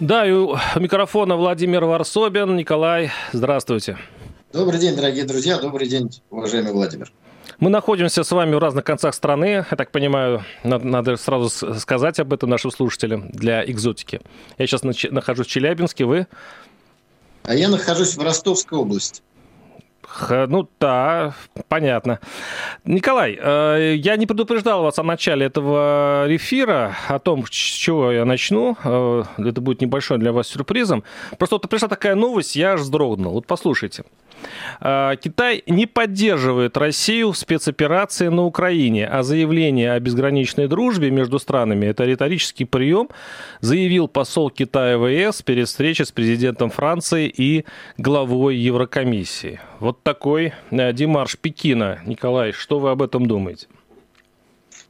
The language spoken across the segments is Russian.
Да, и у микрофона Владимир Варсобин. Николай, здравствуйте. Добрый день, дорогие друзья. Добрый день, уважаемый Владимир. Мы находимся с вами в разных концах страны. Я так понимаю, надо, надо сразу сказать об этом нашим слушателям для экзотики. Я сейчас нахожусь в Челябинске, вы? А я нахожусь в Ростовской области. Ну да, понятно. Николай, э, я не предупреждал вас о начале этого эфира, о том, с чего я начну. Э, это будет небольшой для вас сюрпризом. Просто вот пришла такая новость, я аж вздрогнул. Вот послушайте. А, Китай не поддерживает Россию в спецоперации на Украине, а заявление о безграничной дружбе между странами – это риторический прием, заявил посол Китая в ЕС перед встречей с президентом Франции и главой Еврокомиссии. Вот такой э, демарш Пекина. Николай, что вы об этом думаете?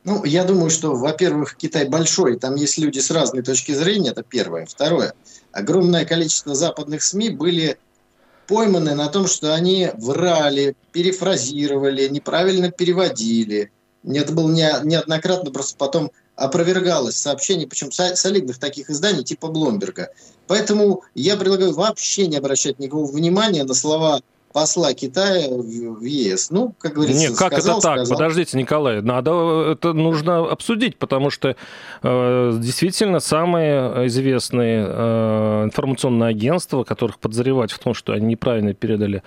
Ну, я думаю, что, во-первых, Китай большой, там есть люди с разной точки зрения, это первое. Второе, огромное количество западных СМИ были пойманы на том, что они врали, перефразировали, неправильно переводили. Это было неоднократно, просто потом опровергалось сообщение, причем солидных таких изданий типа Бломберга. Поэтому я предлагаю вообще не обращать никакого внимания на слова посла Китая в ЕС. Ну, как говорится, Нет, как сказал, это так? Сказал. Подождите, Николай, надо это нужно обсудить, потому что э, действительно самые известные э, информационные агентства, которых подозревать в том, что они неправильно передали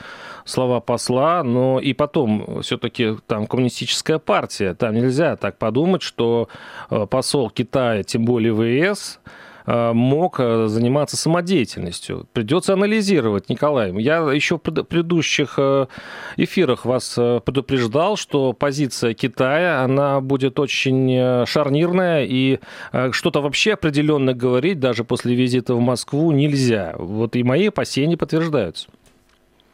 слова посла, но и потом все-таки там коммунистическая партия, там нельзя так подумать, что э, посол Китая, тем более в ЕС, Э, мог э, заниматься самодеятельностью. Придется анализировать, Николай. Я еще в предыдущих э, эфирах вас предупреждал, что позиция Китая, она будет очень шарнирная, и что-то вообще определенно говорить даже после визита в Москву нельзя. Вот и мои опасения подтверждаются.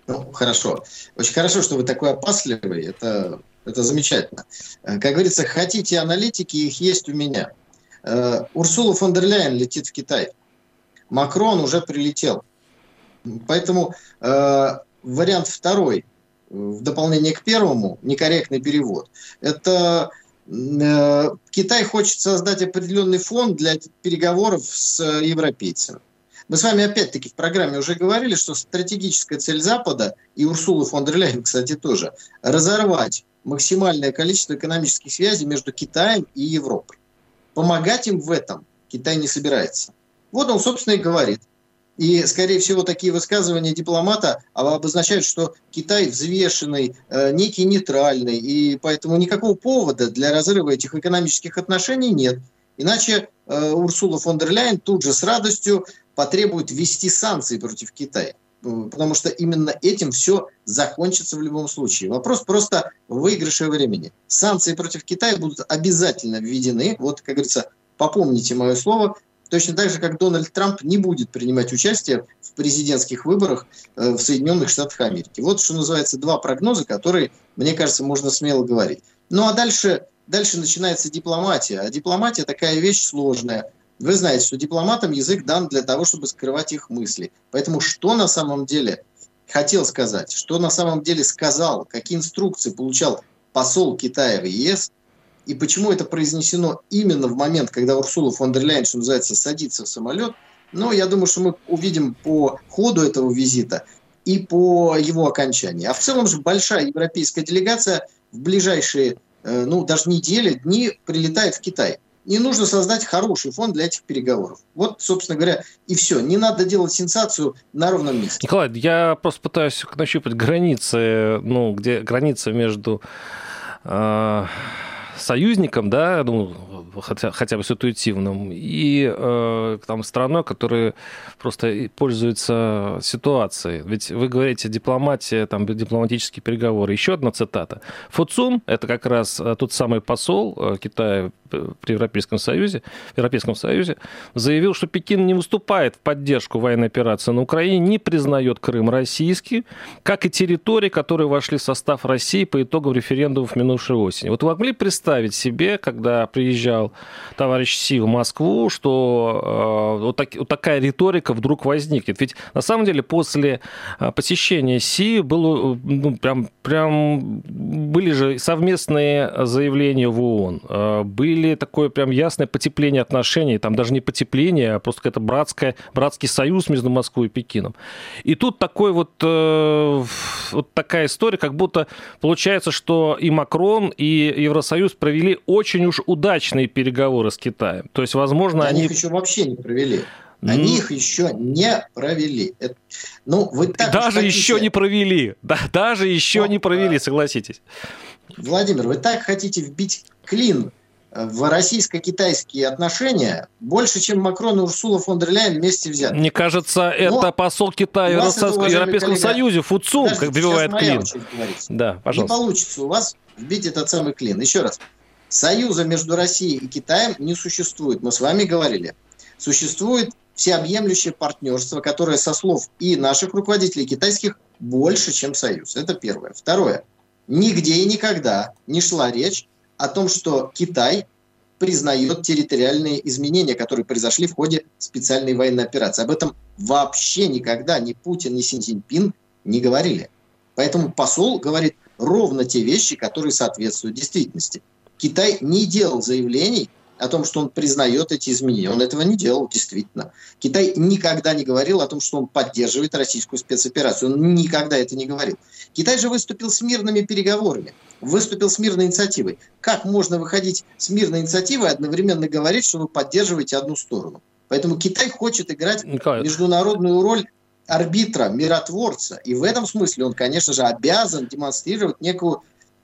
Ну, хорошо. Очень хорошо, что вы такой опасливый. Это, это замечательно. Как говорится, хотите аналитики, их есть у меня. Э, Урсула фон дер Ляйен летит в Китай. Макрон уже прилетел. Поэтому э, вариант второй, в дополнение к первому, некорректный перевод, это э, Китай хочет создать определенный фон для переговоров с европейцами. Мы с вами опять-таки в программе уже говорили, что стратегическая цель Запада, и Урсулы фон дер Ляйен, кстати, тоже, разорвать максимальное количество экономических связей между Китаем и Европой. Помогать им в этом Китай не собирается. Вот он, собственно, и говорит. И, скорее всего, такие высказывания дипломата обозначают, что Китай взвешенный, э, некий нейтральный, и поэтому никакого повода для разрыва этих экономических отношений нет. Иначе э, Урсула фон дер Ляйен тут же с радостью потребует ввести санкции против Китая. Потому что именно этим все закончится в любом случае. Вопрос просто выигрыша времени. Санкции против Китая будут обязательно введены. Вот, как говорится, попомните мое слово. Точно так же, как Дональд Трамп не будет принимать участие в президентских выборах э, в Соединенных Штатах Америки. Вот что называется два прогноза, которые, мне кажется, можно смело говорить. Ну а дальше, дальше начинается дипломатия. А дипломатия такая вещь сложная. Вы знаете, что дипломатам язык дан для того, чтобы скрывать их мысли. Поэтому что на самом деле хотел сказать, что на самом деле сказал, какие инструкции получал посол Китая в ЕС, и почему это произнесено именно в момент, когда Урсула фон дер Ляйен, что называется, садится в самолет, но я думаю, что мы увидим по ходу этого визита и по его окончании. А в целом же большая европейская делегация в ближайшие, э, ну, даже недели, дни прилетает в Китай не нужно создать хороший фон для этих переговоров. Вот, собственно говоря, и все. Не надо делать сенсацию на ровном месте. Николай, я просто пытаюсь нащупать границы, ну, где граница между э, союзником, да, ну, хотя, хотя бы ситуативным, и э, там страной, которая просто пользуется ситуацией. Ведь вы говорите дипломатия, там дипломатические переговоры. Еще одна цитата. Фуцун, это как раз э, тот самый посол э, Китая при Европейском Союзе, в Европейском Союзе, заявил, что Пекин не выступает в поддержку военной операции на Украине, не признает Крым российский, как и территории, которые вошли в состав России по итогам референдумов минувшей осени. Вот вы могли представить себе, когда приезжал товарищ Си в Москву, что э, вот, так, вот такая риторика вдруг возникнет? Ведь на самом деле после э, посещения Си было ну, прям, прям были же совместные заявления в ООН, э, были такое прям ясное потепление отношений, там даже не потепление, а просто какая-то братская, братский союз между Москвой и Пекином. И тут такой вот, э, вот такая история, как будто получается, что и Макрон, и Евросоюз провели очень уж удачные переговоры с Китаем. То есть, возможно, они... Они еще вообще не провели. Они их еще не провели. Это, ну, вы так даже хотите... еще не провели. Да, даже еще Но, не провели, согласитесь. Владимир, вы так хотите вбить клин в российско-китайские отношения больше, чем Макрон и Урсула фон дер Ляйен вместе взяты. Мне кажется, Но это посол Китая в Европейском коллега, Союзе, Фуцун, как добивает клин. Да, пожалуйста. Не получится у вас вбить этот самый клин. Еще раз. Союза между Россией и Китаем не существует. Мы с вами говорили. Существует всеобъемлющее партнерство, которое со слов и наших руководителей китайских больше, чем союз. Это первое. Второе. Нигде и никогда не шла речь о том, что Китай признает территориальные изменения, которые произошли в ходе специальной военной операции. Об этом вообще никогда ни Путин, ни Си Цзиньпин не говорили. Поэтому посол говорит ровно те вещи, которые соответствуют действительности. Китай не делал заявлений о том, что он признает эти изменения. Он этого не делал, действительно. Китай никогда не говорил о том, что он поддерживает российскую спецоперацию. Он никогда это не говорил. Китай же выступил с мирными переговорами, выступил с мирной инициативой. Как можно выходить с мирной инициативой и одновременно говорить, что вы поддерживаете одну сторону? Поэтому Китай хочет играть Николай. международную роль арбитра, миротворца. И в этом смысле он, конечно же, обязан демонстрировать некую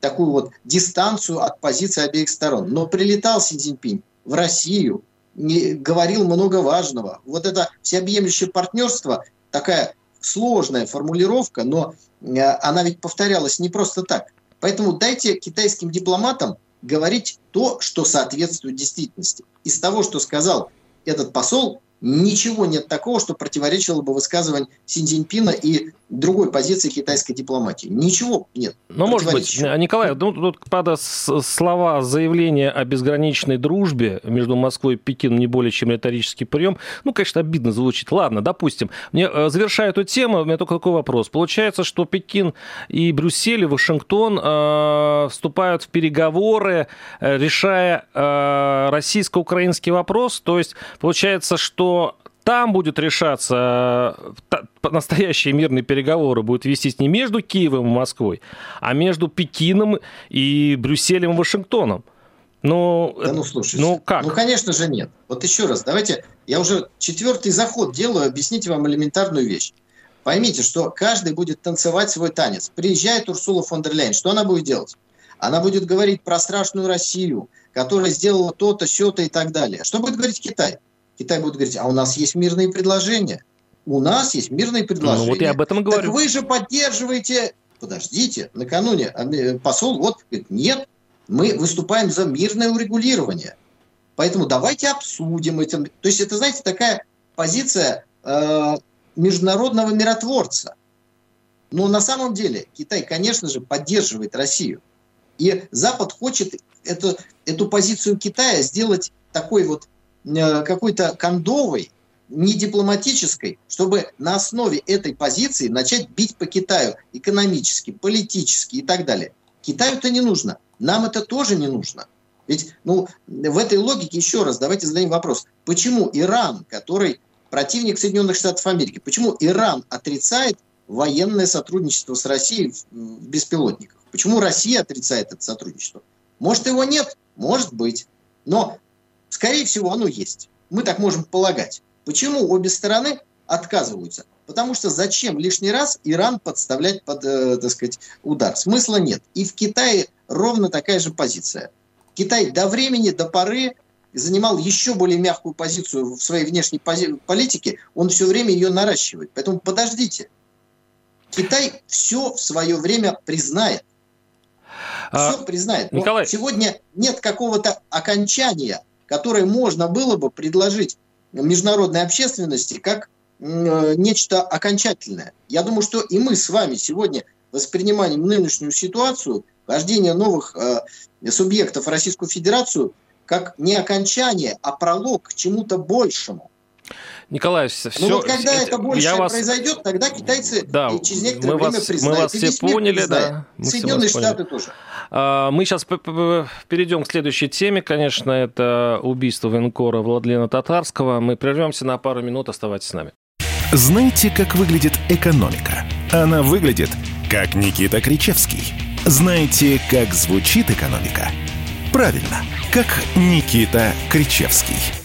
такую вот дистанцию от позиции обеих сторон. Но прилетал Си Цзиньпинь в Россию, не, говорил много важного. Вот это всеобъемлющее партнерство, такая сложная формулировка, но э, она ведь повторялась не просто так. Поэтому дайте китайским дипломатам говорить то, что соответствует действительности. Из того, что сказал этот посол, ничего нет такого, что противоречило бы высказыванию Си Цзиньпина и другой позиции китайской дипломатии. Ничего нет. Ну, может быть, Николай, ну, тут, правда, слова заявления о безграничной дружбе между Москвой и Пекином не более чем риторический прием. Ну, конечно, обидно звучит. Ладно, допустим. Мне, э, завершая эту тему, у меня только такой вопрос. Получается, что Пекин и Брюссель, и Вашингтон э, вступают в переговоры, э, решая э, российско-украинский вопрос. То есть, получается, что там будет решаться, э, настоящие мирные переговоры будут вестись не между Киевом и Москвой, а между Пекином и Брюсселем и Вашингтоном. Ну, да ну слушайте, ну как? Ну, конечно же, нет. Вот еще раз, давайте, я уже четвертый заход делаю, объясните вам элементарную вещь. Поймите, что каждый будет танцевать свой танец. Приезжает Урсула фон дер Ляйен, что она будет делать? Она будет говорить про страшную Россию, которая сделала то-то, сё-то и так далее. Что будет говорить Китай? Китай будет говорить, а у нас есть мирные предложения. У нас есть мирные предложения. Ну вот я об этом говорю. Так вы же поддерживаете... Подождите, накануне посол вот говорит, нет, мы выступаем за мирное урегулирование. Поэтому давайте обсудим это. То есть это, знаете, такая позиция э, международного миротворца. Но на самом деле Китай, конечно же, поддерживает Россию. И Запад хочет эту, эту позицию Китая сделать такой вот Э, какой-то кондовой, не дипломатической, чтобы на основе этой позиции начать бить по Китаю экономически, политически и так далее. Китаю это не нужно. Нам это тоже не нужно. Ведь ну, в этой логике, еще раз, давайте зададим вопрос. Почему Иран, который противник Соединенных Штатов Америки, почему Иран отрицает военное сотрудничество с Россией в беспилотниках? Почему Россия отрицает это сотрудничество? Может, его нет? Может быть. Но Скорее всего, оно есть. Мы так можем полагать. Почему обе стороны отказываются? Потому что зачем лишний раз Иран подставлять под, э, так сказать, удар? Смысла нет. И в Китае ровно такая же позиция. Китай до времени, до поры занимал еще более мягкую позицию в своей внешней политике, он все время ее наращивает. Поэтому подождите. Китай все в свое время признает. а, все признает. Но Николай... сегодня нет какого-то окончания, которое можно было бы предложить международной общественности как э, нечто окончательное. Я думаю, что и мы с вами сегодня воспринимаем нынешнюю ситуацию, вождение новых э, субъектов Российскую Федерацию, как не окончание, а пролог к чему-то большему. Николай, все... Ну вот когда это, это больше вас... произойдет, тогда китайцы да, через некоторое мы время вас, признают. Мы вас все поняли, да. Мы Соединенные Штаты тоже. А, мы сейчас перейдем к следующей теме, конечно, это убийство военкора Владлена Татарского. Мы прервемся на пару минут, оставайтесь с нами. Знаете, как выглядит экономика? Она выглядит, как Никита Кричевский. Знаете, как звучит экономика? Правильно, как Никита Кричевский.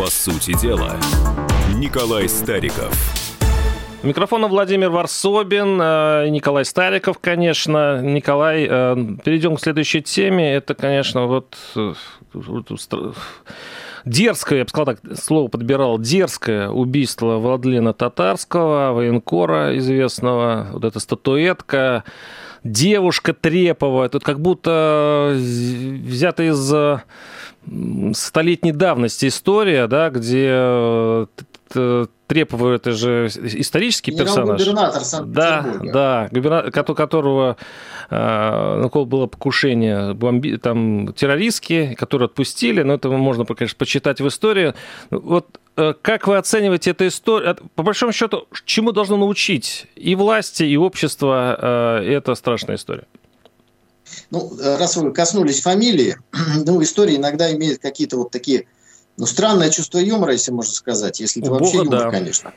По сути дела, Николай Стариков. Микрофона Владимир Варсобин, э, Николай Стариков, конечно. Николай, э, перейдем к следующей теме. Это, конечно, вот э, дерзкое, я бы сказал так, слово подбирал, дерзкое убийство Владлена Татарского, военкора известного, вот эта статуэтка, девушка Трепова, тут как будто взята из столетней давности история, да, где э, Трепова это же исторический персонаж. губернатор Санкт-Петербурга. Да, да, губернатор, которого э, на кого было покушение бомби, там, террористки, которые отпустили, но это можно, конечно, почитать в истории. Вот э, как вы оцениваете эту историю? По большому счету, чему должно научить и власти, и общество эта страшная история? Ну, раз вы коснулись фамилии, ну, история иногда имеет какие-то вот такие, ну, странное чувство юмора, если можно сказать, если это вообще юмор, да. конечно.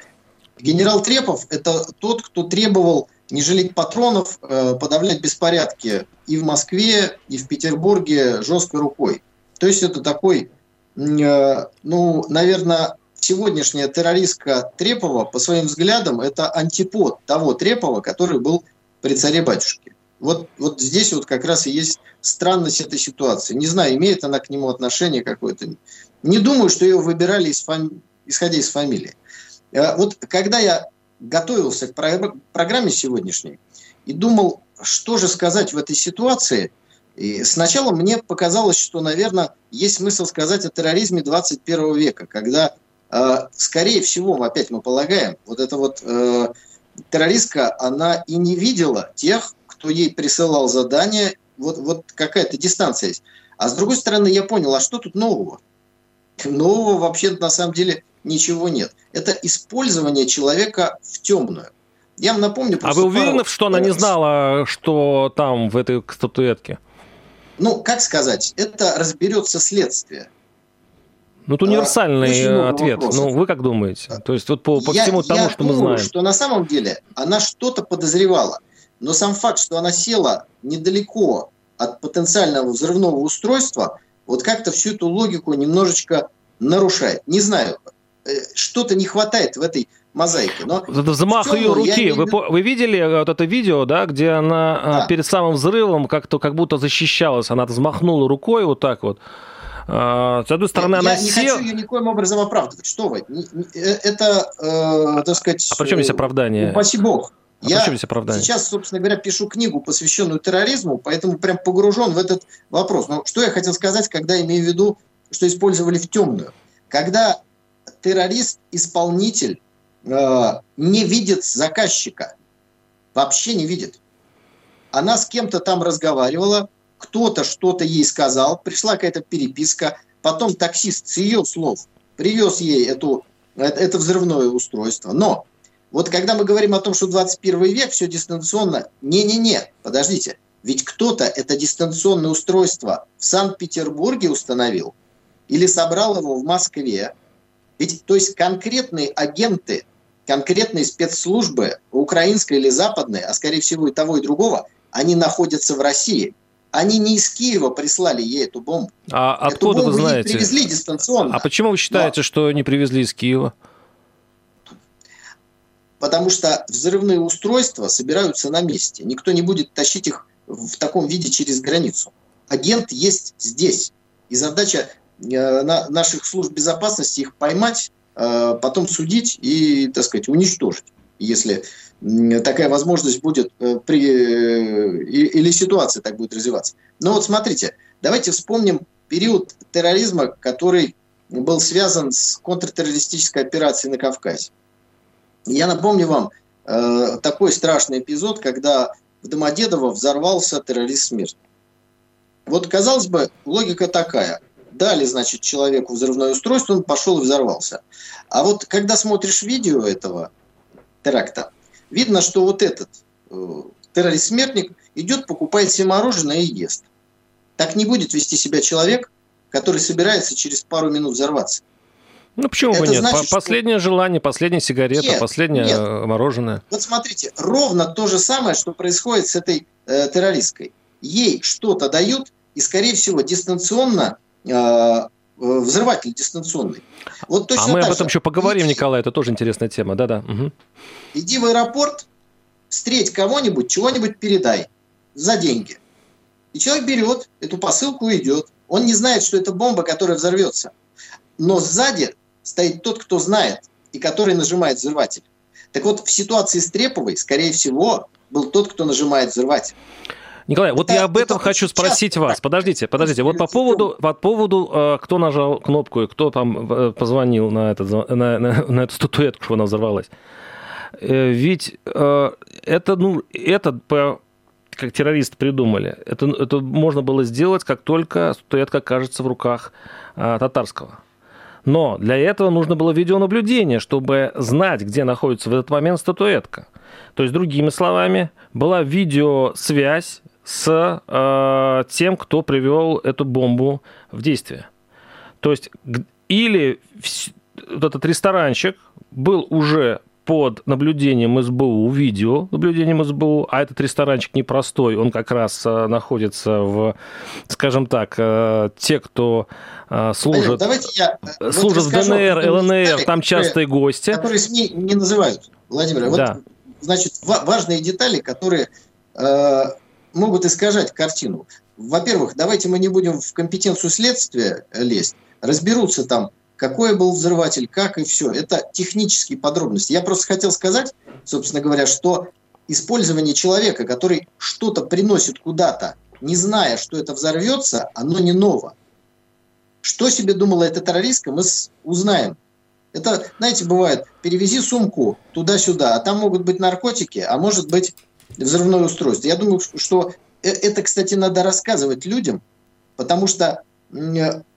Генерал Трепов – это тот, кто требовал не жалеть патронов, э, подавлять беспорядки и в Москве, и в Петербурге жесткой рукой. То есть это такой, э, ну, наверное, сегодняшняя террористка Трепова, по своим взглядам, это антипод того Трепова, который был при царе-батюшке. Вот, вот здесь вот как раз и есть странность этой ситуации. Не знаю, имеет она к нему отношение какое-то. Не думаю, что ее выбирали из фами... исходя из фамилии. Э, вот когда я готовился к программе сегодняшней и думал, что же сказать в этой ситуации, и сначала мне показалось, что, наверное, есть смысл сказать о терроризме 21 века, когда, э, скорее всего, опять мы полагаем, вот эта вот э, террористка, она и не видела тех, кто ей присылал задание, вот, вот какая-то дистанция есть. А с другой стороны, я понял, а что тут нового? Нового вообще на самом деле ничего нет. Это использование человека в темную. Я вам напомню... А вы уверены, пару... что она не знала, что там в этой статуэтке? Ну, как сказать, это разберется следствие. Ну, это универсальный а, ответ. Вопросов. Ну, вы как думаете? То есть вот по, по я, всему тому, я что думаю, мы знаем. что на самом деле она что-то подозревала. Но сам факт, что она села недалеко от потенциального взрывного устройства, вот как-то всю эту логику немножечко нарушает. Не знаю, э, что-то не хватает в этой мозаике. Но Взмах ее руки. Вы, вы видели э, вот это видео, да, где она э, да. перед самым взрывом как-то как будто защищалась, она взмахнула рукой вот так вот. С одной стороны, я, она я не сел... хочу ее никоим образом оправдывать. Что вы? Это, э, так сказать... А почему здесь оправдание? Упаси бог. А Я сейчас, собственно говоря, пишу книгу, посвященную терроризму, поэтому прям погружен в этот вопрос. Но что я хотел сказать, когда имею в виду, что использовали в темную? Когда террорист, исполнитель э, не видит заказчика, вообще не видит. Она с кем-то там разговаривала, кто-то что-то ей сказал, пришла какая-то переписка, потом таксист с ее слов привез ей эту, это, это взрывное устройство. Но вот когда мы говорим о том, что 21 век, все дистанционно, не-не-не, подождите, ведь кто-то это дистанционное устройство в Санкт-Петербурге установил или собрал его в Москве. Ведь, то есть конкретные агенты, конкретные спецслужбы, украинской или западной, а скорее всего и того, и другого, они находятся в России. Они не из Киева прислали ей эту бомбу. А эту откуда бомбу вы знаете? привезли дистанционно. А почему вы считаете, Но... что не привезли из Киева? Потому что взрывные устройства собираются на месте. Никто не будет тащить их в таком виде через границу. Агент есть здесь. И задача э, наших служб безопасности их поймать, э, потом судить и, так сказать, уничтожить, если такая возможность будет э, при, или ситуация так будет развиваться. Но вот смотрите, давайте вспомним период терроризма, который был связан с контртеррористической операцией на Кавказе. Я напомню вам э, такой страшный эпизод, когда в Домодедово взорвался террорист смерти. Вот, казалось бы, логика такая. Дали, значит, человеку взрывное устройство, он пошел и взорвался. А вот когда смотришь видео этого теракта, видно, что вот этот э, террорист-смертник идет, покупает себе мороженое и ест. Так не будет вести себя человек, который собирается через пару минут взорваться. Ну почему бы нет? Значит, последнее что... желание, последняя сигарета, нет, последнее нет. мороженое. Вот смотрите, ровно то же самое, что происходит с этой э, террористкой. Ей что-то дают, и, скорее всего, дистанционно э, э взрыватель дистанционный. Вот точно а мы об этом еще поговорим, иди, Николай, это тоже интересная тема, да-да. Угу. Иди в аэропорт, встреть кого-нибудь, чего-нибудь передай за деньги. И человек берет эту посылку и идет. Он не знает, что это бомба, которая взорвется. Но сзади стоит тот, кто знает и который нажимает взрыватель. Так вот, в ситуации с Треповой, скорее всего, был тот, кто нажимает взрыватель. Николай, вот я об этом хочу спросить вас. Подождите, подождите. Вот по поводу, по поводу, э, кто нажал кнопку и кто там э, позвонил на, этот, на, на, на эту статуэтку, что она взорвалась. Э, ведь это, ну, это как террористы придумали. Это, это можно было сделать, как только статуэтка окажется в руках татарского. Но для этого нужно было видеонаблюдение, чтобы знать, где находится в этот момент статуэтка. То есть, другими словами, была видеосвязь с э, тем, кто привел эту бомбу в действие. То есть, или вот этот ресторанчик был уже под наблюдением СБУ, видео наблюдением СБУ, а этот ресторанчик непростой, он как раз э, находится в, скажем так, э, те, кто э, Давайте я служит вот в ДНР, ЛНР, там частые гости. Которые СМИ не называют, Владимир. Вот, да. значит, важные детали, которые э, могут искажать картину. Во-первых, давайте мы не будем в компетенцию следствия лезть, разберутся там какой был взрыватель, как и все. Это технические подробности. Я просто хотел сказать, собственно говоря, что использование человека, который что-то приносит куда-то, не зная, что это взорвется, оно не ново. Что себе думала эта террористка, мы узнаем. Это, знаете, бывает, перевези сумку туда-сюда, а там могут быть наркотики, а может быть взрывное устройство. Я думаю, что э, это, кстати, надо рассказывать людям, потому что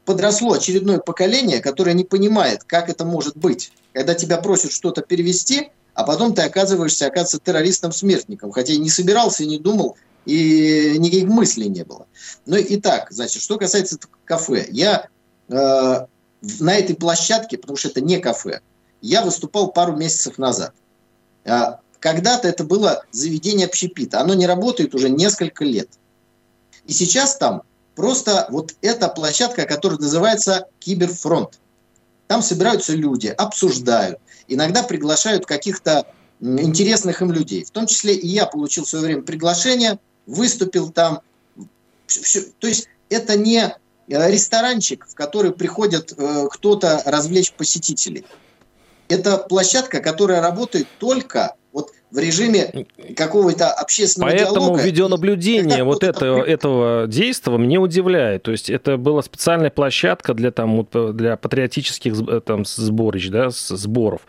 подросло очередное поколение, которое не понимает, как это может быть. Когда тебя просят что-то перевести, а потом ты оказываешься, оказывается, террористом-смертником, хотя и не собирался, и не думал, и никаких мыслей не было. Ну и так, значит, что касается кафе. Я э, на этой площадке, потому что это не кафе, я выступал пару месяцев назад. А, когда-то это было заведение общепита. Оно не работает уже несколько лет. И сейчас там Просто вот эта площадка, которая называется Киберфронт. Там собираются люди, обсуждают, иногда приглашают каких-то интересных им людей. В том числе и я получил в свое время приглашение, выступил там. То есть это не э, ресторанчик, в который приходят э, кто-то развлечь посетителей. Это площадка, которая работает только в режиме какого-то общественного Поэтому диалога. Поэтому видеонаблюдение вот этого, этого действия меня удивляет. То есть это была специальная площадка для, там, для патриотических э, там, сборищ, да, сборов.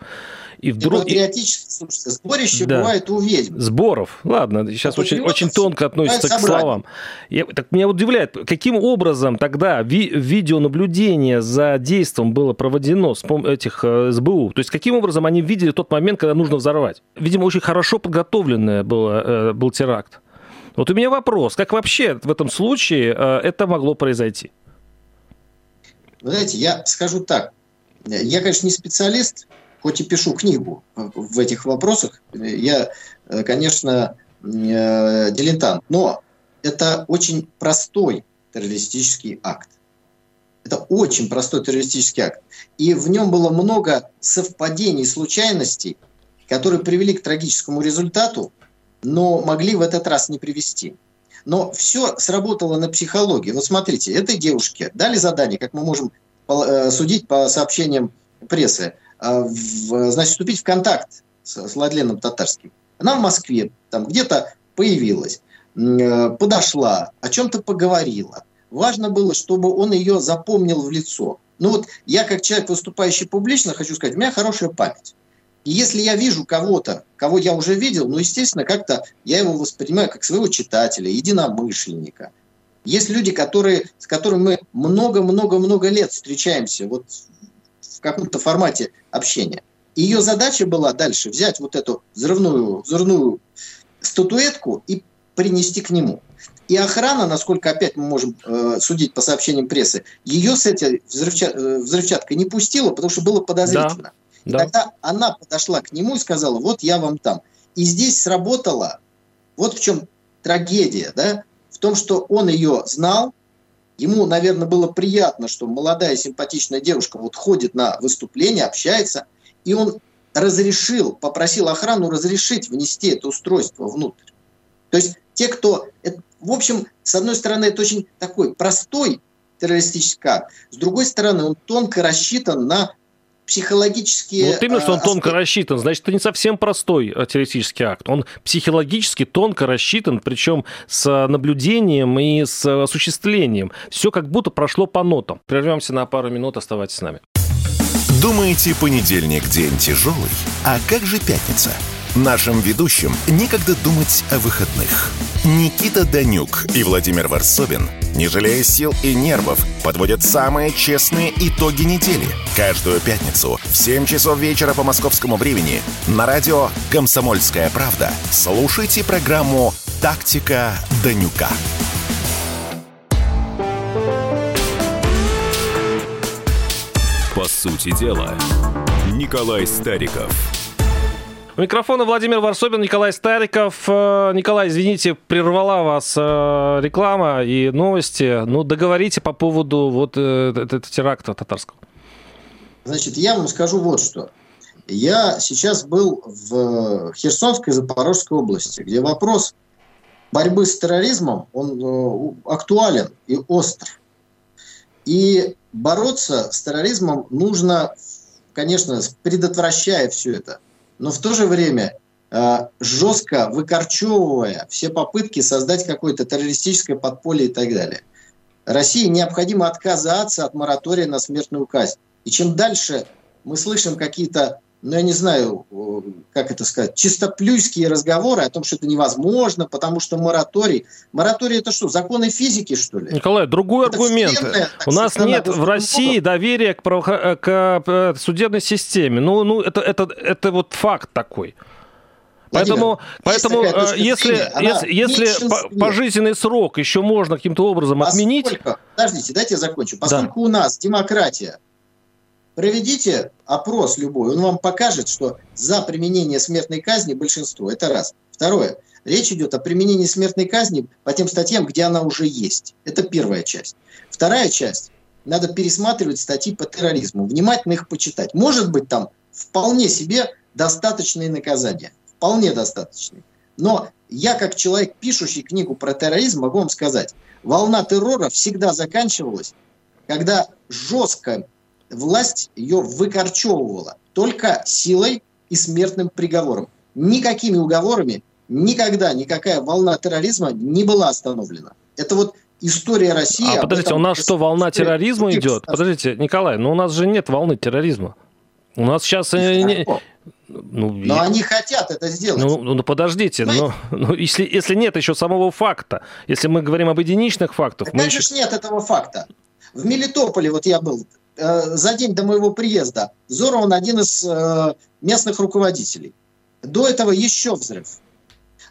И вдруг... Патриотическое, слушайте, сборище да. бывает у ведьм. Сборов, ладно, сейчас очень, очень тонко относится к словам. Я, так меня удивляет, каким образом тогда ви видеонаблюдение за действием было проводено с этих э, СБУ? То есть каким образом они видели тот момент, когда нужно взорвать? Видимо, очень хорошо подготовленный было, э, был теракт. Вот у меня вопрос, как вообще в этом случае э, это могло произойти? Вы знаете, я скажу так. Я, конечно, не специалист, хоть и пишу книгу в этих вопросах, я, конечно, э, дилетант, но это очень простой террористический акт. Это очень простой террористический акт. И в нем было много совпадений, случайностей, которые привели к трагическому результату, но могли в этот раз не привести. Но все сработало на психологии. Вот смотрите, этой девушке дали задание, как мы можем э, судить по сообщениям прессы, э, значит, вступить в контакт с Владленом Татарским. Она в Москве, там где-то появилась, э, подошла, о чем-то поговорила. Важно было, чтобы он ее запомнил в лицо. Ну вот я, как человек, выступающий публично, хочу сказать, у меня хорошая память. И если я вижу кого-то, кого я уже видел, ну, естественно, как-то я его воспринимаю как своего читателя, единомышленника. Есть люди, которые, с которыми мы много-много-много лет встречаемся вот в каком-то формате общения. Ее задача была дальше взять вот эту взрывную, взрывную статуэтку и принести к нему. И охрана, насколько опять мы можем э, судить по сообщениям прессы, ее с этой взрывчат, э, взрывчаткой не пустила, потому что было подозрительно. Да, да. Тогда она подошла к нему и сказала, вот я вам там. И здесь сработало, вот в чем трагедия, да, в том, что он ее знал, ему, наверное, было приятно, что молодая симпатичная девушка вот ходит на выступление, общается – и он разрешил, попросил охрану разрешить внести это устройство внутрь. То есть те, кто... В общем, с одной стороны, это очень такой простой террористический акт, с другой стороны, он тонко рассчитан на психологические... Вот именно, что он тонко рассчитан, значит, это не совсем простой э, террористический акт. Он психологически тонко рассчитан, причем с наблюдением и с осуществлением. Все как будто прошло по нотам. Прервемся на пару минут, оставайтесь с нами. Думаете, понедельник день тяжелый? А как же пятница? Нашим ведущим некогда думать о выходных. Никита Данюк и Владимир Варсобин, не жалея сил и нервов, подводят самые честные итоги недели. Каждую пятницу в 7 часов вечера по московскому времени на радио «Комсомольская правда» слушайте программу «Тактика Данюка». По сути дела, Николай Стариков. У микрофона Владимир Варсобин, Николай Стариков. Э, Николай, извините, прервала вас э, реклама и новости. Ну, договорите по поводу вот э, этого теракта татарского. Значит, я вам скажу вот что. Я сейчас был в Херсонской и Запорожской области, где вопрос борьбы с терроризмом, он актуален и остр. И бороться с терроризмом нужно, конечно, предотвращая все это, но в то же время э, жестко выкорчевывая все попытки создать какое-то террористическое подполье и так далее. России необходимо отказаться от моратория на смертную казнь. И чем дальше мы слышим какие-то ну, я не знаю, как это сказать, чистоплюйские разговоры о том, что это невозможно, потому что мораторий... Мораторий это что, законы физики, что ли? Николай, другой это аргумент. У нас нет в России доверия к, право... к э, судебной системе. Ну, ну это, это, это вот факт такой. Поэтому, поэтому э, если, если, если пожизненный срок еще можно каким-то образом Поскольку, отменить... Подождите, дайте я закончу. Поскольку да. у нас демократия Проведите опрос любой, он вам покажет, что за применение смертной казни большинство. Это раз. Второе. Речь идет о применении смертной казни по тем статьям, где она уже есть. Это первая часть. Вторая часть. Надо пересматривать статьи по терроризму, внимательно их почитать. Может быть, там вполне себе достаточные наказания. Вполне достаточные. Но я, как человек, пишущий книгу про терроризм, могу вам сказать, волна террора всегда заканчивалась, когда жестко власть ее выкорчевывала только силой и смертным приговором. Никакими уговорами никогда никакая волна терроризма не была остановлена. Это вот история России. А подождите, у нас что, волна терроризма идет? Подождите, Николай, но у нас же нет волны терроризма. У нас сейчас... Не, ну, но я... они хотят это сделать. Ну, ну, ну подождите, но, ну, если, если нет еще самого факта, если мы говорим об единичных фактах... Конечно, еще... нет этого факта. В Мелитополе, вот я был Э, за день до моего приезда взорван один из э, местных руководителей. До этого еще взрыв.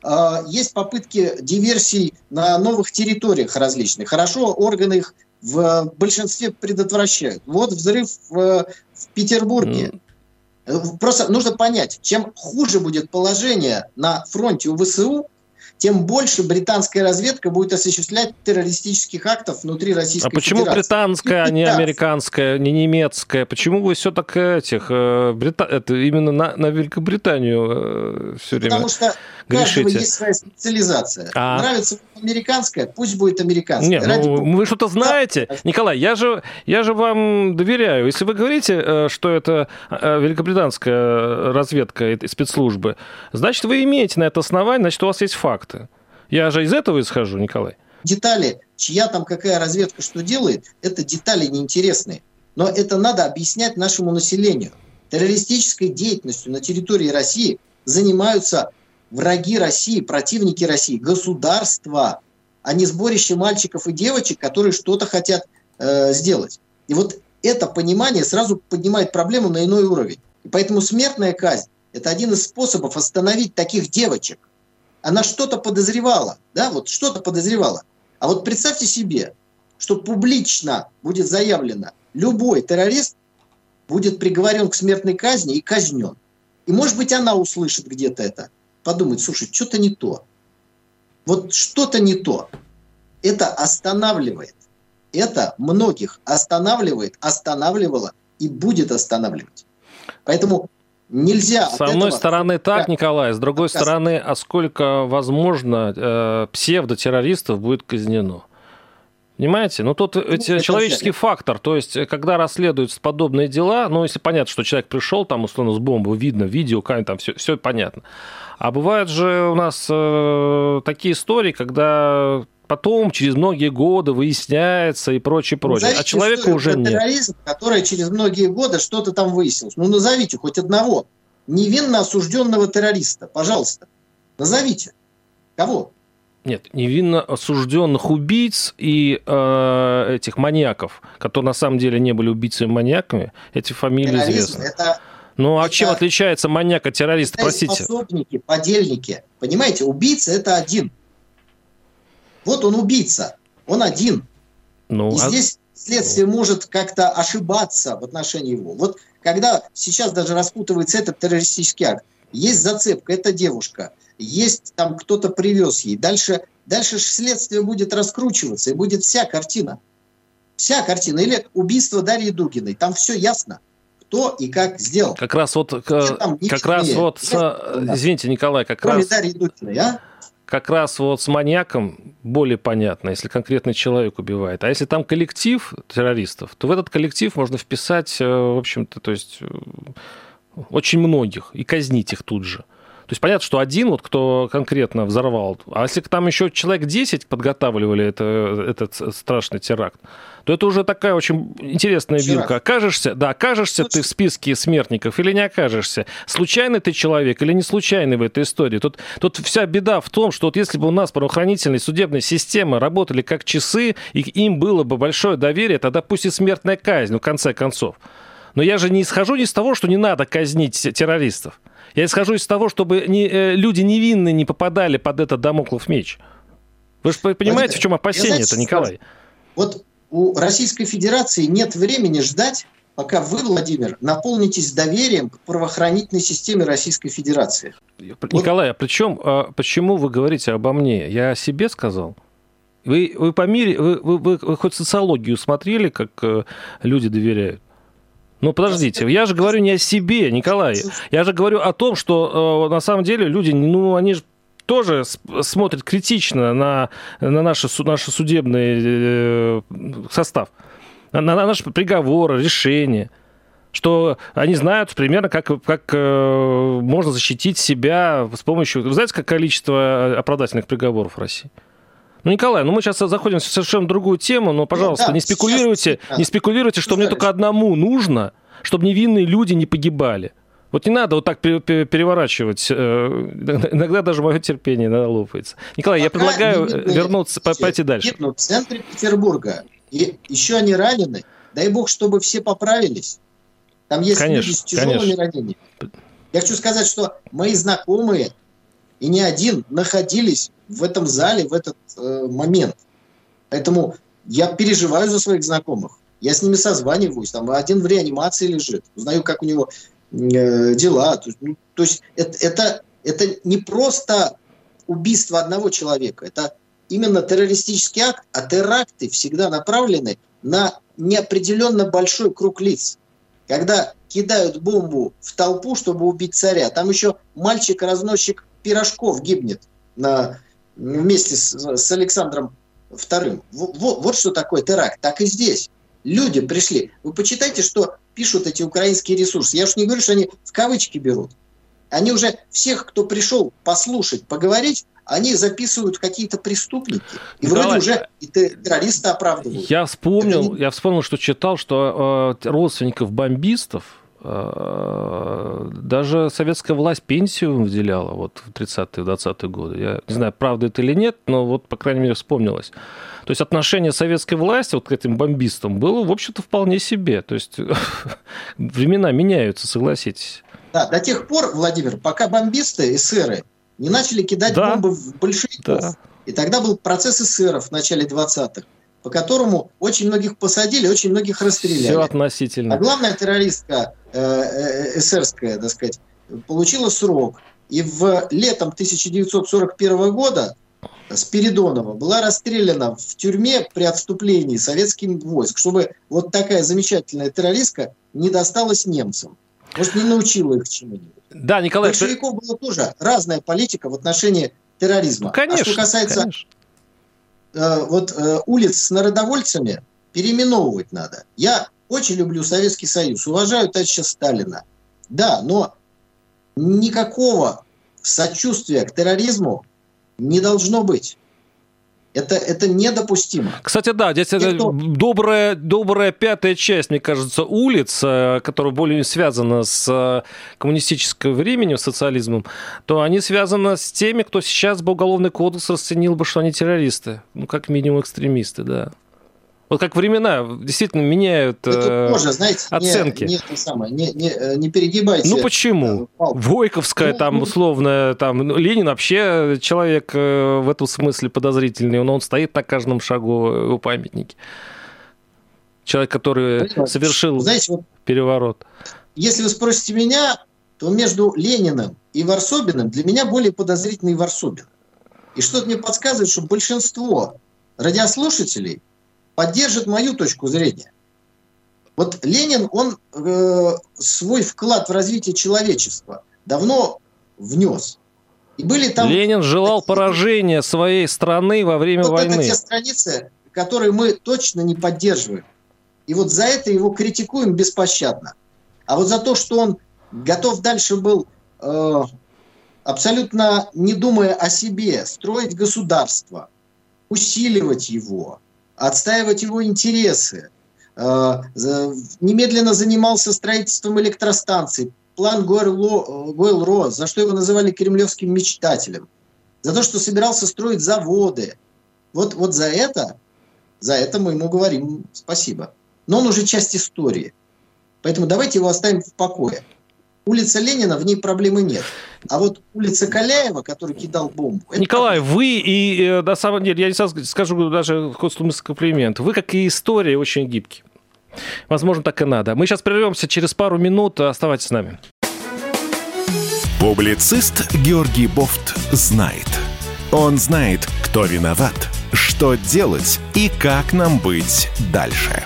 Э, есть попытки диверсий на новых территориях различных. Хорошо, органы их в большинстве предотвращают. Вот взрыв в, в Петербурге. Mm. Просто нужно понять, чем хуже будет положение на фронте у ВСУ, тем больше британская разведка будет осуществлять террористических актов внутри Российской А почему Федерации. британская, а не американская, не немецкая? Почему вы все так этих... Э, Брита... Это именно на, на Великобританию э, все время Потому что у каждого грешите? есть своя специализация. А. Нравится американская, пусть будет американская. Нет, Ради ну, бога. вы что-то знаете. Николай, я же, я же вам доверяю. Если вы говорите, э, что это э, великобританская разведка и спецслужбы, значит, вы имеете на это основание, значит, у вас есть факты. Я же из этого исхожу, Николай. детали, чья там какая разведка что делает, это детали неинтересные. Но это надо объяснять нашему населению. Террористической деятельностью на территории России занимаются враги России, противники России, государства, а не сборище мальчиков и девочек, которые что-то хотят э, сделать. И вот это понимание сразу поднимает проблему на иной уровень. И поэтому смертная казнь – это один из способов остановить таких девочек. Она что-то подозревала, да, вот что-то подозревала. А вот представьте себе, что публично будет заявлено, любой террорист будет приговорен к смертной казни и казнен. И, может быть, она услышит где-то это, подумает, слушай, что-то не то. Вот что-то не то. Это останавливает. Это многих останавливает, останавливало и будет останавливать. Поэтому нельзя... С одной этого- стороны так, Да. Николай, с другой Отказ. стороны, а сколько, возможно, э, псевдотеррористов будет казнено? Понимаете? Ну, тут эти это человеческий фактор. То есть, э, когда расследуются подобные дела, ну, если понятно, что человек пришел там, условно, с бомбой, видно, видео, камера, там все, все понятно. А бывают же у нас э, такие истории, когда потом, через многие годы, выясняется и прочее, прочее. А Назовите человека историю уже нет. терроризм, которая через многие годы что-то там выяснилось. Ну, назовите хоть одного невинно осужденного террориста, пожалуйста. Назовите. Кого? Нет, невинно осужденных убийц и э, этих маньяков, которые на самом деле не были убийцами-маньяками, эти фамилии Терроризм известны. это, Ну, а это- чем отличается маньяк от террориста, простите? пособники, подельники. Понимаете, убийца это один. Вот он убийца, он один. Ну, И а- здесь следствие может как-то ошибаться в отношении его. Вот когда сейчас даже распутывается этот террористический акт, есть зацепка, это девушка, есть там кто-то привез ей. Дальше, дальше следствие будет раскручиваться, и будет вся картина. Вся картина. Или убийство Дарьи Дугиной. Там все ясно, кто и как сделал. как раз вот, как раз вот, с, да. извините, Николай, как Кроме раз, Дарьи Дугиной, а? как раз вот с маньяком более понятно, если конкретный человек убивает. А если там коллектив террористов, то в этот коллектив можно вписать, э, в общем-то, то есть э, очень многих и казнить их тут же. То есть понятно, что один, вот кто конкретно взорвал, а если там еще человек 10 подготавливали это, этот страшный теракт, то это уже такая очень интересная Теракт. вилка. Окажешься, да, окажешься ты в списке смертников или не окажешься. Случайный ты человек или не случайный в этой истории. Тут, тут вся беда в том, что вот если бы у нас правоохранительные судебные системы работали как часы, и им было бы большое доверие, тогда пусть и смертная казнь, в конце концов. Но я же не исхожу из того, что не надо казнить террористов. Я исхожу из того, чтобы не, э, люди невинные не попадали под этот домоклов меч. Вы же понимаете, в чем опасение-то, знаете, что Николай? Вот у Российской Федерации нет времени ждать, пока вы, Владимир, наполнитесь доверием к правоохранительной системе Российской Федерации. Николай, а причем, а почему вы говорите обо мне? Я о себе сказал? Вы, вы по мире, вы, вы, вы, вы хоть социологию смотрели, как э, люди доверяют? Ну, подождите, я же говорю не о себе, Николай. Я же говорю о том, что э, на самом деле люди, ну, они же тоже смотрят критично на, на наш, наш судебный э, состав, на, на наши приговоры, решения что они знают примерно, как, как э, можно защитить себя с помощью... Вы знаете, как количество оправдательных приговоров в России? Ну, Николай, ну мы сейчас заходим в совершенно другую тему, но, пожалуйста, да, не спекулируйте, сейчас, да. не спекулируйте, что мне только одному нужно, чтобы невинные люди не погибали. Вот не надо вот так пере- пере- переворачивать. э, Иногда даже мое терпение иногда лопается. Николай, я Пока предлагаю невинные вернуться, по- пойти дальше. в центре Петербурга. И еще они ранены. Дай бог, чтобы все поправились. Там есть Конечно, люди с тяжелыми конечно. ранениями. Я хочу сказать, что мои знакомые, и не один, находились в этом зале в этот э, момент. Поэтому я переживаю за своих знакомых. Я с ними созваниваюсь. Там один в реанимации лежит. Узнаю, как у него э, дела. То, ну, то есть это, это, это не просто убийство одного человека. Это именно террористический акт, а теракты всегда направлены на неопределенно большой круг лиц. Когда кидают бомбу в толпу, чтобы убить царя, там еще мальчик-разносчик пирожков гибнет на, вместе с, с Александром II. Вот, вот что такое теракт. Так и здесь. Люди пришли. Вы почитайте, что пишут эти украинские ресурсы. Я уж не говорю, что они в кавычки берут. Они уже всех, кто пришел послушать, поговорить, они записывают какие-то преступники. И Николай, вроде уже и террористы оправдывают. Я вспомнил, не... я вспомнил, что читал, что э, родственников бомбистов даже советская власть пенсию выделяла вот в 30-е, 20-е годы. Я не знаю, правда это или нет, но вот, по крайней мере, вспомнилось. То есть отношение советской власти вот к этим бомбистам было, в общем-то, вполне себе. То есть времена меняются, согласитесь. Да, до тех пор, Владимир, пока бомбисты, эсеры, не начали кидать да. бомбы в большевиков. Да. И тогда был процесс эсеров в начале 20-х, по которому очень многих посадили, очень многих расстреляли. Все относительно. А главная террористка э, э, эсерская, так сказать, получила срок. И в летом 1941 года Спиридонова была расстреляна в тюрьме при отступлении советским войск, чтобы вот такая замечательная террористка не досталась немцам. Может, не научила их чему-нибудь. Да, Николай... Большевиков была тоже разная политика в отношении терроризма. Ну, конечно, а что касается конечно. Э, вот, э, улиц с народовольцами, переименовывать надо. Я очень люблю Советский Союз, уважаю товарища Сталина. Да, но никакого сочувствия к терроризму не должно быть. Это, это недопустимо. Кстати, да, здесь это добрая, добрая пятая часть, мне кажется, улиц, э, которая более связана с э, коммунистическим временем, социализмом, то они связаны с теми, кто сейчас бы уголовный кодекс расценил бы, что они террористы. Ну, как минимум экстремисты, да. Вот как времена действительно меняют э, тоже, знаете, оценки. Не, не, самое, не, не, э, не перегибайте. Ну почему? Э, Войковская, ну, там, ну, условно, там, ну, Ленин вообще человек э, в этом смысле подозрительный, но он стоит на каждом шагу у памятники. Человек, который знаете, совершил знаете, вот, переворот. Если вы спросите меня, то между Лениным и Варсобиным для меня более подозрительный Варсобин. И что-то мне подсказывает, что большинство радиослушателей поддержит мою точку зрения. Вот Ленин, он э, свой вклад в развитие человечества давно внес. И были там... Ленин желал такие... поражения своей страны во время вот войны. Это те страницы, которые мы точно не поддерживаем. И вот за это его критикуем беспощадно. А вот за то, что он готов дальше был, э, абсолютно не думая о себе, строить государство, усиливать его, отстаивать его интересы, э, немедленно занимался строительством электростанций, план Гойл-Ро, за что его называли кремлевским мечтателем, за то, что собирался строить заводы. Вот, вот за это, за это мы ему говорим спасибо. Но он уже часть истории. Поэтому давайте его оставим в покое. Улица Ленина, в ней проблемы нет. А вот улица Каляева, который кидал бомбу... Николай, это... вы и, э, на самом деле, я не скажу даже смысл комплимент, вы, как и история, очень гибкий. Возможно, так и надо. Мы сейчас прервемся через пару минут. Оставайтесь с нами. Публицист Георгий Бофт знает. Он знает, кто виноват, что делать и как нам быть дальше.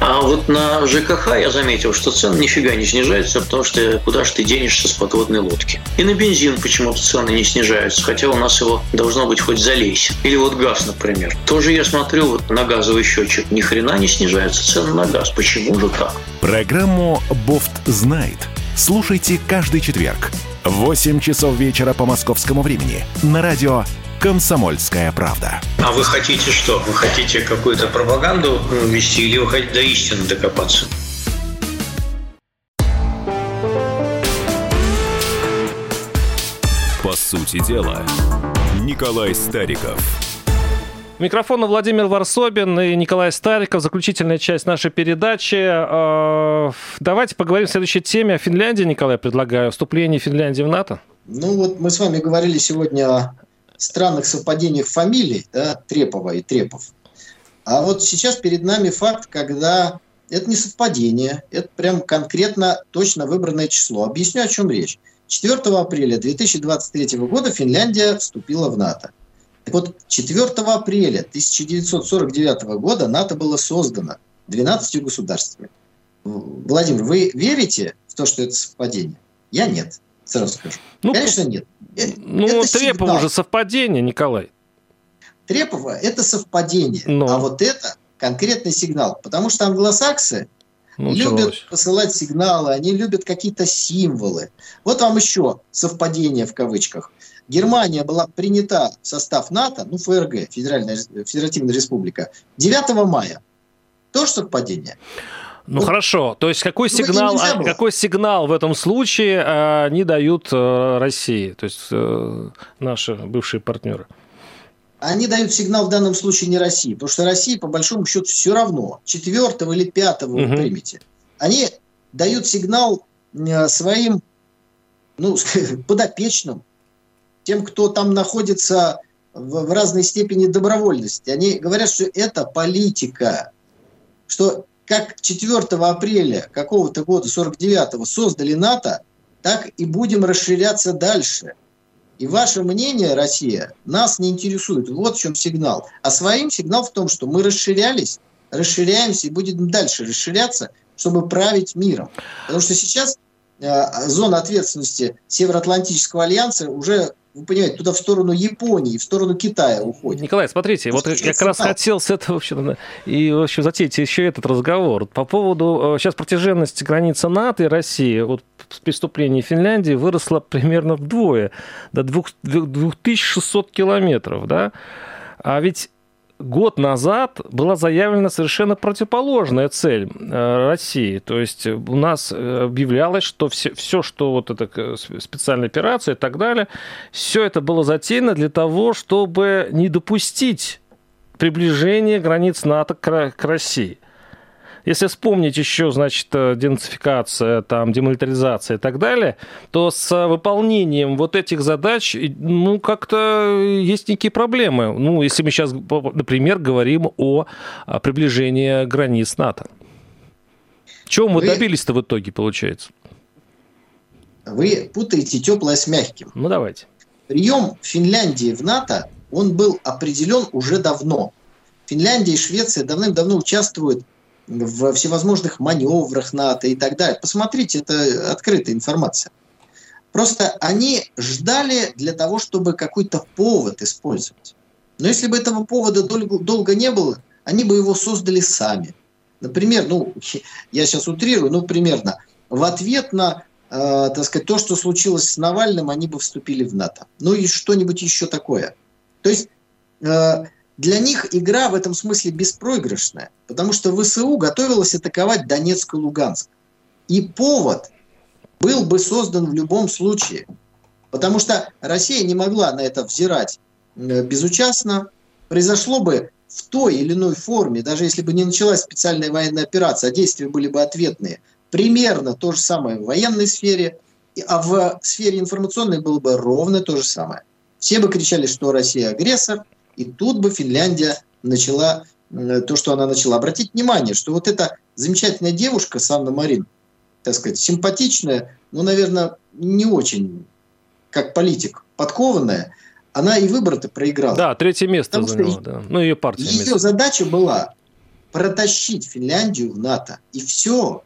А вот на ЖКХ я заметил, что цены нифига не снижаются, потому что куда же ты денешься с подводной лодки. И на бензин почему-то цены не снижаются, хотя у нас его должно быть хоть залейся. Или вот газ, например. Тоже я смотрю вот на газовый счетчик, ни хрена не снижаются цены на газ. Почему же так? Программу «Бофт знает» слушайте каждый четверг в 8 часов вечера по московскому времени на радио «Комсомольская правда». А вы хотите что? Вы хотите какую-то пропаганду вести или вы хотите до истины докопаться? По сути дела, Николай Стариков – Микрофон Владимир Варсобин и Николай Стариков. Заключительная часть нашей передачи. А, давайте поговорим в следующей теме о Финляндии, Николай, предлагаю. Вступление Финляндии в НАТО. Ну вот мы с вами говорили сегодня странных совпадениях фамилий, да, Трепова и Трепов. А вот сейчас перед нами факт, когда это не совпадение, это прям конкретно точно выбранное число. Объясню, о чем речь. 4 апреля 2023 года Финляндия вступила в НАТО. Так вот, 4 апреля 1949 года НАТО было создано 12 государствами. Владимир, вы верите в то, что это совпадение? Я нет, сразу скажу. Ну, Конечно, нет. Э, ну, это Трепова уже совпадение, Николай. Трепова – это совпадение, Но. а вот это конкретный сигнал. Потому что англосаксы ну, любят началось. посылать сигналы, они любят какие-то символы. Вот вам еще совпадение в кавычках. Германия была принята в состав НАТО, ну, ФРГ, Федеральная, Федеративная Республика, 9 мая. Тоже совпадение? Ну, ну хорошо, то есть какой ну, сигнал, какой сигнал в этом случае э, они дают э, России, то есть э, наши бывшие партнеры? Они дают сигнал в данном случае не России, потому что России по большому счету все равно, четвертого или пятого угу. вы примете. Они дают сигнал своим ну, подопечным, тем, кто там находится в, в разной степени добровольности. Они говорят, что это политика, что как 4 апреля какого-то года, 49-го, создали НАТО, так и будем расширяться дальше. И ваше мнение, Россия, нас не интересует. Вот в чем сигнал. А своим сигнал в том, что мы расширялись, расширяемся и будем дальше расширяться, чтобы править миром. Потому что сейчас э, зона ответственности Североатлантического альянса уже вы понимаете, туда в сторону Японии, в сторону Китая уходит. Николай, смотрите, вот я как раз хотел с этого, в общем, и, в общем, затеять еще этот разговор. По поводу, сейчас э, протяженность границы НАТО и России, вот с преступления Финляндии выросла примерно вдвое, до 2600 километров, да? А ведь год назад была заявлена совершенно противоположная цель э, России. То есть у нас э, объявлялось, что все, все что вот эта э, специальная операция и так далее, все это было затеяно для того, чтобы не допустить приближения границ НАТО к России. Если вспомнить еще, значит, э, денацификация, там, демилитаризация и так далее, то с выполнением вот этих задач, ну, как-то есть некие проблемы. Ну, если мы сейчас, например, говорим о приближении границ НАТО. Чего мы Вы... добились-то в итоге, получается? Вы путаете теплое с мягким. Ну, давайте. Прием Финляндии в НАТО, он был определен уже давно. Финляндия и Швеция давным-давно участвуют в всевозможных маневрах НАТО и так далее. Посмотрите, это открытая информация. Просто они ждали для того, чтобы какой-то повод использовать. Но если бы этого повода долго, долго не было, они бы его создали сами. Например, ну, я сейчас утрирую, ну, примерно, в ответ на, э, так сказать, то, что случилось с Навальным, они бы вступили в НАТО. Ну и что-нибудь еще такое. То есть э, для них игра в этом смысле беспроигрышная, потому что ВСУ готовилась атаковать Донецк и Луганск. И повод был бы создан в любом случае, потому что Россия не могла на это взирать безучастно. Произошло бы в той или иной форме, даже если бы не началась специальная военная операция, а действия были бы ответные, примерно то же самое в военной сфере, а в сфере информационной было бы ровно то же самое. Все бы кричали, что Россия агрессор – и тут бы Финляндия начала э, то, что она начала. Обратить внимание, что вот эта замечательная девушка, Санна Марин, так сказать, симпатичная, но, наверное, не очень, как политик, подкованная, она и выборы-то проиграла. Да, третье место заняла, что да. Ну, ее партия. Ее место. задача была протащить Финляндию в НАТО. И все.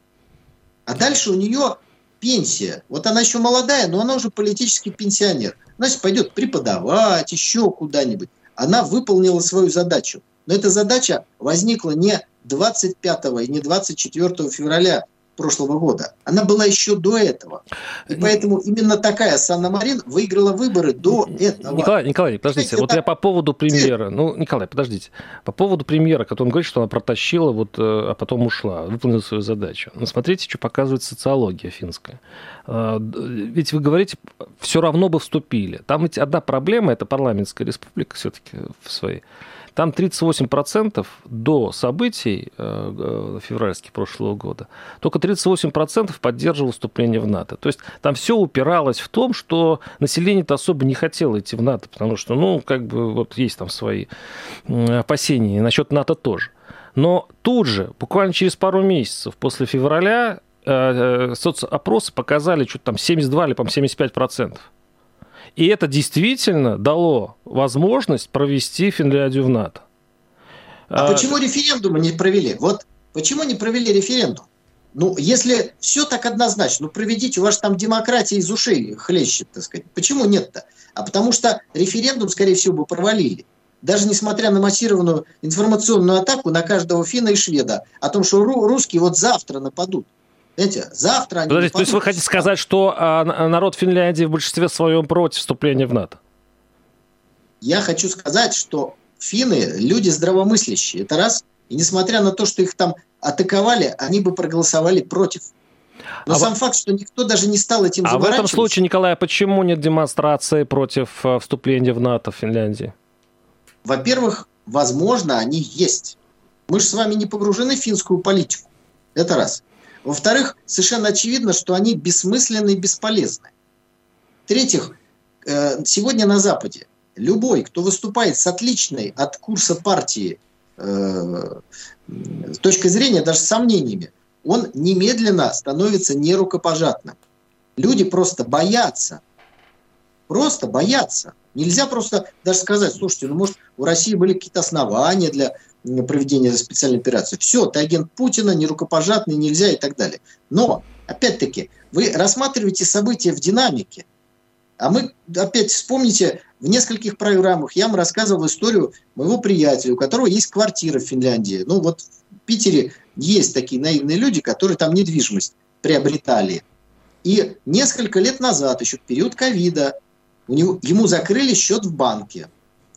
А дальше у нее пенсия. Вот она еще молодая, но она уже политический пенсионер. Значит, пойдет преподавать, еще куда-нибудь она выполнила свою задачу. Но эта задача возникла не 25 и не 24 февраля прошлого года. Она была еще до этого. И поэтому именно такая Санна Марин выиграла выборы до этого. Николай, Николай, подождите, вот я по поводу премьера. Ну, Николай, подождите. По поводу премьера, который он говорит, что она протащила, вот, э, а потом ушла, выполнила свою задачу. Но смотрите, что показывает социология финская. А, ведь вы говорите, все равно бы вступили. Там ведь одна проблема, это парламентская республика все-таки в своей. Там 38% до событий э, э, февральских прошлого года, только 38% поддерживало вступление в НАТО. То есть там все упиралось в том, что население-то особо не хотело идти в НАТО, потому что, ну, как бы вот есть там свои опасения, и насчет НАТО тоже. Но тут же, буквально через пару месяцев после февраля, э, соцопросы показали что-то там 72 или, по 75 процентов. И это действительно дало возможность провести Финляндию в НАТО. А, а почему референдумы не провели? Вот почему не провели референдум? Ну, если все так однозначно, ну, проведите, у вас там демократия из ушей хлещет, так сказать. Почему нет-то? А потому что референдум, скорее всего, бы провалили. Даже несмотря на массированную информационную атаку на каждого финна и шведа о том, что русские вот завтра нападут. Знаете, завтра они Подождите, то есть вы хотите сказать, что а, народ Финляндии в большинстве своем против вступления в НАТО? Я хочу сказать, что финны люди здравомыслящие. Это раз. И несмотря на то, что их там атаковали, они бы проголосовали против. Но а сам в... факт, что никто даже не стал этим А в этом случае, Николай, а почему нет демонстрации против э, вступления в НАТО в Финляндии? Во-первых, возможно, они есть. Мы же с вами не погружены в финскую политику. Это раз. Во-вторых, совершенно очевидно, что они бессмысленны и бесполезны. В-третьих, э, сегодня на Западе любой, кто выступает с отличной от курса партии э, точкой зрения, даже с сомнениями, он немедленно становится нерукопожатным. Люди просто боятся. Просто боятся. Нельзя просто даже сказать, слушайте, ну может у России были какие-то основания для проведения специальной операции. Все, ты агент Путина, нерукопожатный, нельзя и так далее. Но, опять-таки, вы рассматриваете события в динамике. А мы, опять вспомните, в нескольких программах я вам рассказывал историю моего приятеля, у которого есть квартира в Финляндии. Ну вот в Питере есть такие наивные люди, которые там недвижимость приобретали. И несколько лет назад, еще в период ковида, у него, ему закрыли счет в банке.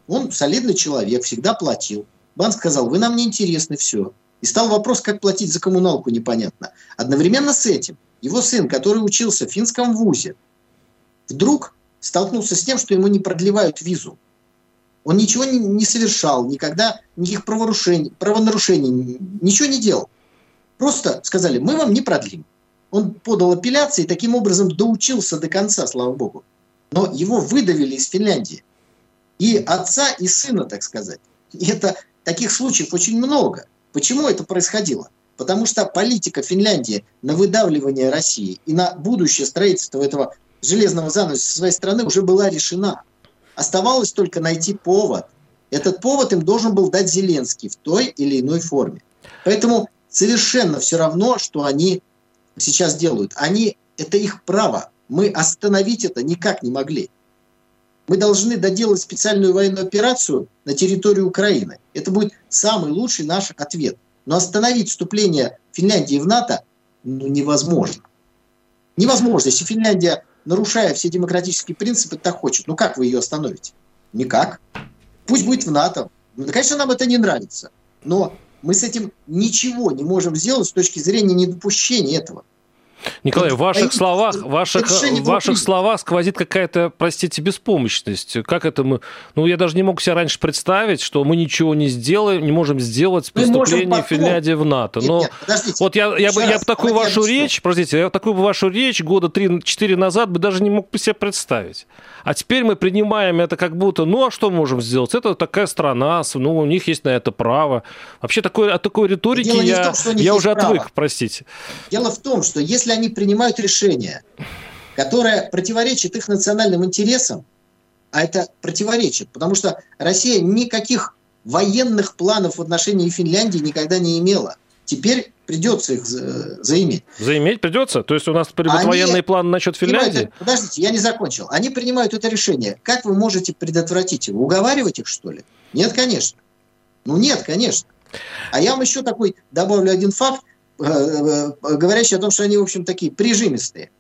Он солидный человек, всегда платил. Банк сказал, вы нам не интересны, все. И стал вопрос, как платить за коммуналку, непонятно. Одновременно с этим его сын, который учился в финском вузе, вдруг столкнулся с тем, что ему не продлевают визу. Он ничего не, не совершал, никогда никаких правонарушений, правонарушений, ничего не делал. Просто сказали, мы вам не продлим. Он подал апелляции и таким образом доучился до конца, слава богу. Но его выдавили из Финляндии. И отца, и сына, так сказать. И это таких случаев очень много. Почему это происходило? Потому что политика Финляндии на выдавливание России и на будущее строительство этого железного занавеса своей страны уже была решена. Оставалось только найти повод. Этот повод им должен был дать Зеленский в той или иной форме. Поэтому совершенно все равно, что они сейчас делают. Они, это их право. Мы остановить это никак не могли. Мы должны доделать специальную военную операцию на территории Украины. Это будет самый лучший наш ответ. Но остановить вступление Финляндии в НАТО ну, невозможно. Невозможно. Если Финляндия, нарушая все демократические принципы, так хочет, ну как вы ее остановите? Никак. Пусть будет в НАТО. Ну, конечно, нам это не нравится. Но мы с этим ничего не можем сделать с точки зрения недопущения этого. Николай, в ваших а словах, ваших, в ваших словах сквозит какая-то, простите, беспомощность. Как это мы... Ну, я даже не мог себе раньше представить, что мы ничего не сделаем, не можем сделать с преступлением Финляндии в НАТО. Но нет, нет, вот я, я, бы, я бы такую вашу речь, простите, я такую вашу речь года 3-4 назад бы даже не мог бы себе представить. А теперь мы принимаем это как будто, ну, а что можем сделать? Это такая страна, ну, у них есть на это право. Вообще такой, от такой риторики я, том, я уже право. отвык, простите. Дело в том, что если они принимают решение, которое противоречит их национальным интересам, а это противоречит, потому что Россия никаких военных планов в отношении Финляндии никогда не имела. Теперь придется их заиметь. Заиметь придется? То есть у нас придут Они военные планы насчет Финляндии? Подождите, я не закончил. Они принимают это решение. Как вы можете предотвратить его? Уговаривать их, что ли? Нет, конечно. Ну нет, конечно. А я вам еще такой добавлю один факт. Э, э, говорящий о том, что они, в общем, такие прижимистые.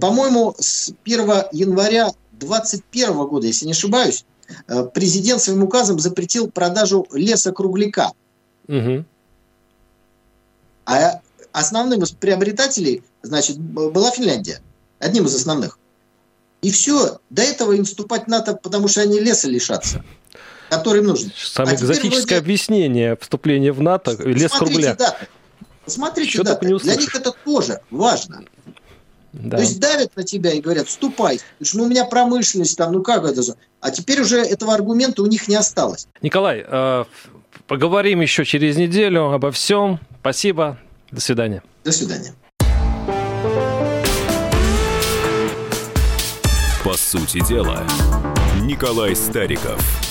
По-моему, с 1 января 2021 года, если не ошибаюсь, э, президент своим указом запретил продажу леса-кругляка. Угу. А основным из приобретателей, значит, была Финляндия. Одним из основных. И все. До этого им вступать надо, потому что они леса лишатся который им нужен. Самое а экзотическое вроде... объяснение вступления в НАТО, лес рубля. Да, Смотрите, Еще да, не для них это тоже важно. Да. То есть давят на тебя и говорят, вступай. Потому ну, у меня промышленность там, ну как это же? А теперь уже этого аргумента у них не осталось. Николай, э, поговорим еще через неделю обо всем. Спасибо. До свидания. До свидания. По сути дела, Николай Стариков.